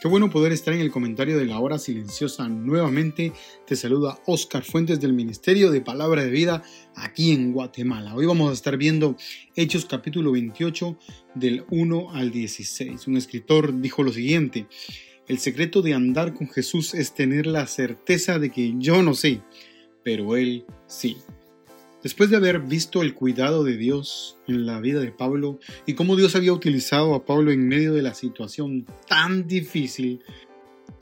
Qué bueno poder estar en el comentario de la hora silenciosa nuevamente. Te saluda Oscar Fuentes del Ministerio de Palabra de Vida aquí en Guatemala. Hoy vamos a estar viendo Hechos capítulo 28 del 1 al 16. Un escritor dijo lo siguiente, el secreto de andar con Jesús es tener la certeza de que yo no sé, pero Él sí. Después de haber visto el cuidado de Dios en la vida de Pablo y cómo Dios había utilizado a Pablo en medio de la situación tan difícil,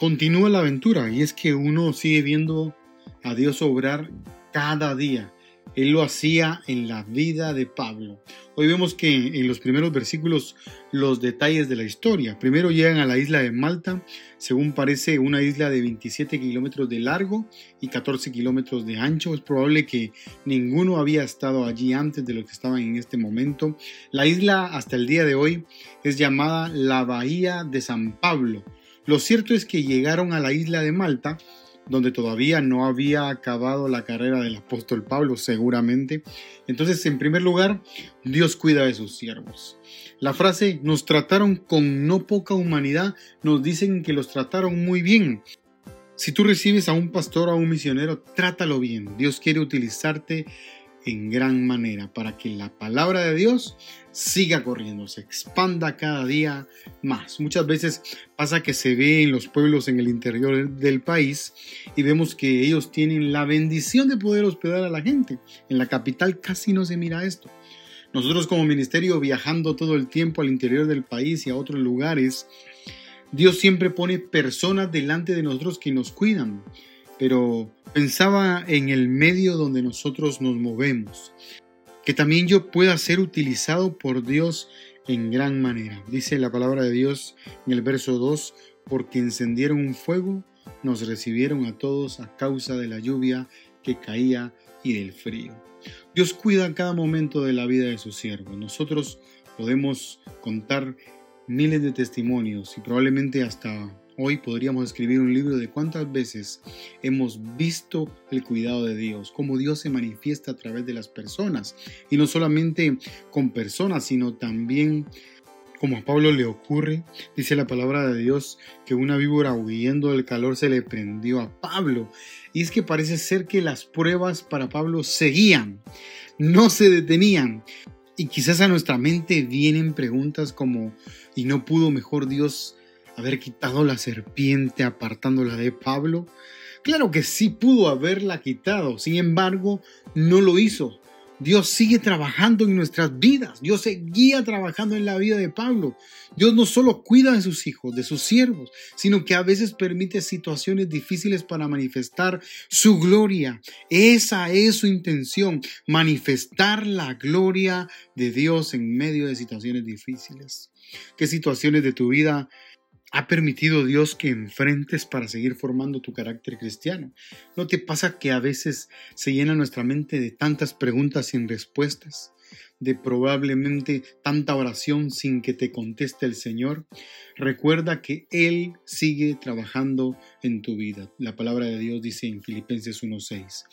continúa la aventura. Y es que uno sigue viendo a Dios obrar cada día él lo hacía en la vida de Pablo. Hoy vemos que en los primeros versículos los detalles de la historia. Primero llegan a la isla de Malta, según parece una isla de 27 kilómetros de largo y 14 kilómetros de ancho. Es probable que ninguno había estado allí antes de lo que estaban en este momento. La isla hasta el día de hoy es llamada la Bahía de San Pablo. Lo cierto es que llegaron a la isla de Malta donde todavía no había acabado la carrera del apóstol Pablo, seguramente. Entonces, en primer lugar, Dios cuida de sus siervos. La frase nos trataron con no poca humanidad nos dicen que los trataron muy bien. Si tú recibes a un pastor a un misionero, trátalo bien. Dios quiere utilizarte en gran manera para que la palabra de Dios siga corriendo, se expanda cada día más. Muchas veces pasa que se ve en los pueblos en el interior del país y vemos que ellos tienen la bendición de poder hospedar a la gente. En la capital casi no se mira esto. Nosotros como ministerio viajando todo el tiempo al interior del país y a otros lugares, Dios siempre pone personas delante de nosotros que nos cuidan pero pensaba en el medio donde nosotros nos movemos, que también yo pueda ser utilizado por Dios en gran manera. Dice la palabra de Dios en el verso 2, porque encendieron un fuego, nos recibieron a todos a causa de la lluvia que caía y del frío. Dios cuida cada momento de la vida de sus siervos. Nosotros podemos contar miles de testimonios y probablemente hasta Hoy podríamos escribir un libro de cuántas veces hemos visto el cuidado de Dios, cómo Dios se manifiesta a través de las personas, y no solamente con personas, sino también como a Pablo le ocurre, dice la palabra de Dios que una víbora huyendo del calor se le prendió a Pablo. Y es que parece ser que las pruebas para Pablo seguían, no se detenían. Y quizás a nuestra mente vienen preguntas como, ¿y no pudo mejor Dios haber quitado la serpiente apartándola de Pablo? Claro que sí pudo haberla quitado, sin embargo, no lo hizo. Dios sigue trabajando en nuestras vidas. Dios seguía trabajando en la vida de Pablo. Dios no solo cuida de sus hijos, de sus siervos, sino que a veces permite situaciones difíciles para manifestar su gloria. Esa es su intención, manifestar la gloria de Dios en medio de situaciones difíciles. ¿Qué situaciones de tu vida ha permitido Dios que enfrentes para seguir formando tu carácter cristiano. ¿No te pasa que a veces se llena nuestra mente de tantas preguntas sin respuestas? de probablemente tanta oración sin que te conteste el Señor, recuerda que Él sigue trabajando en tu vida. La palabra de Dios dice en Filipenses 1.6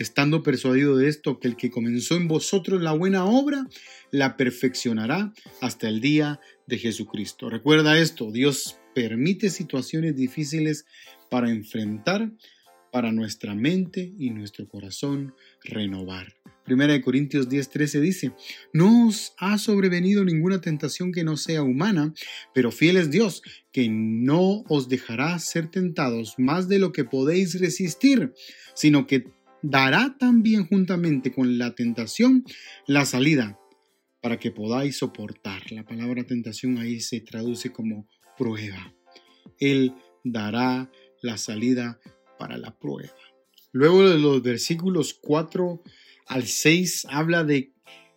estando persuadido de esto, que el que comenzó en vosotros la buena obra, la perfeccionará hasta el día de Jesucristo. Recuerda esto, Dios permite situaciones difíciles para enfrentar, para nuestra mente y nuestro corazón renovar. Primera de Corintios 10:13 dice, no os ha sobrevenido ninguna tentación que no sea humana, pero fiel es Dios, que no os dejará ser tentados más de lo que podéis resistir, sino que dará también juntamente con la tentación la salida para que podáis soportar. La palabra tentación ahí se traduce como prueba. Él dará la salida para la prueba. Luego de los versículos 4 al 6 habla de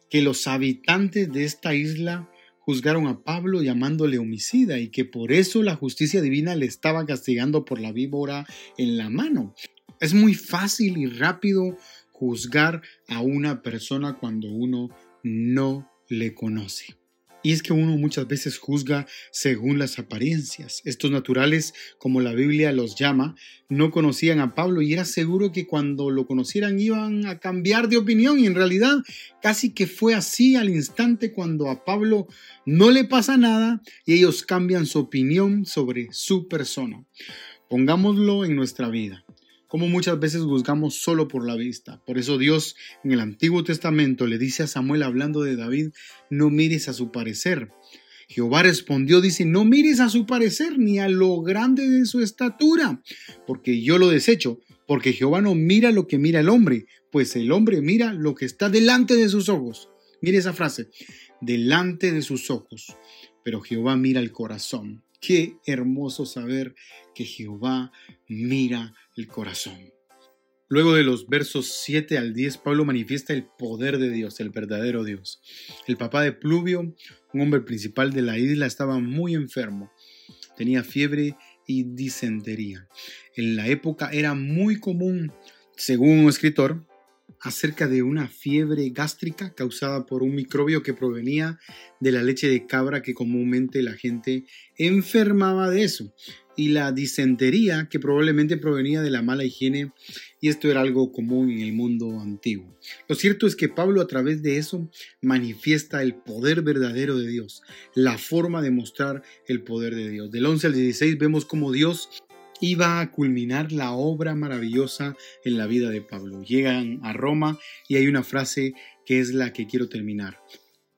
que los habitantes de esta isla juzgaron a Pablo llamándole homicida y que por eso la justicia divina le estaba castigando por la víbora en la mano. Es muy fácil y rápido juzgar a una persona cuando uno no le conoce. Y es que uno muchas veces juzga según las apariencias. Estos naturales, como la Biblia los llama, no conocían a Pablo y era seguro que cuando lo conocieran iban a cambiar de opinión y en realidad casi que fue así al instante cuando a Pablo no le pasa nada y ellos cambian su opinión sobre su persona. Pongámoslo en nuestra vida como muchas veces juzgamos solo por la vista. Por eso Dios en el Antiguo Testamento le dice a Samuel hablando de David, no mires a su parecer. Jehová respondió, dice, no mires a su parecer ni a lo grande de su estatura, porque yo lo desecho, porque Jehová no mira lo que mira el hombre, pues el hombre mira lo que está delante de sus ojos. Mire esa frase, delante de sus ojos, pero Jehová mira el corazón. Qué hermoso saber que Jehová mira el corazón. Luego de los versos 7 al 10, Pablo manifiesta el poder de Dios, el verdadero Dios. El papá de Pluvio, un hombre principal de la isla, estaba muy enfermo. Tenía fiebre y disentería. En la época era muy común, según un escritor, acerca de una fiebre gástrica causada por un microbio que provenía de la leche de cabra que comúnmente la gente enfermaba de eso y la disentería que probablemente provenía de la mala higiene y esto era algo común en el mundo antiguo. Lo cierto es que Pablo a través de eso manifiesta el poder verdadero de Dios, la forma de mostrar el poder de Dios. Del 11 al 16 vemos cómo Dios iba a culminar la obra maravillosa en la vida de Pablo. Llegan a Roma y hay una frase que es la que quiero terminar.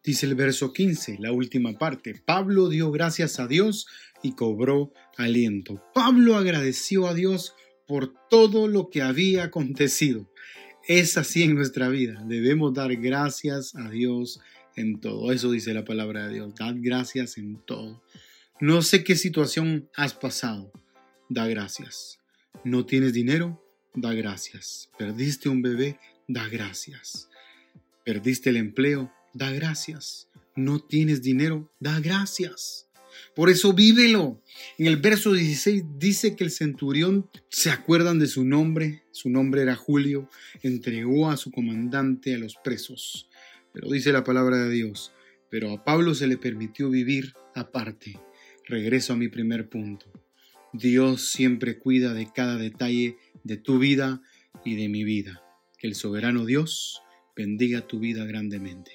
Dice el verso 15, la última parte. Pablo dio gracias a Dios y cobró aliento. Pablo agradeció a Dios por todo lo que había acontecido. Es así en nuestra vida. Debemos dar gracias a Dios en todo. Eso dice la palabra de Dios. Dad gracias en todo. No sé qué situación has pasado da gracias. No tienes dinero, da gracias. Perdiste un bebé, da gracias. Perdiste el empleo, da gracias. No tienes dinero, da gracias. Por eso vívelo. En el verso 16 dice que el centurión se acuerdan de su nombre, su nombre era Julio, entregó a su comandante a los presos. Pero dice la palabra de Dios, pero a Pablo se le permitió vivir aparte. Regreso a mi primer punto. Dios siempre cuida de cada detalle de tu vida y de mi vida. Que el soberano Dios bendiga tu vida grandemente.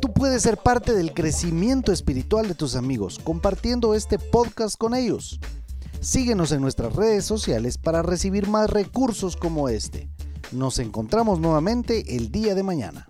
Tú puedes ser parte del crecimiento espiritual de tus amigos compartiendo este podcast con ellos. Síguenos en nuestras redes sociales para recibir más recursos como este. Nos encontramos nuevamente el día de mañana.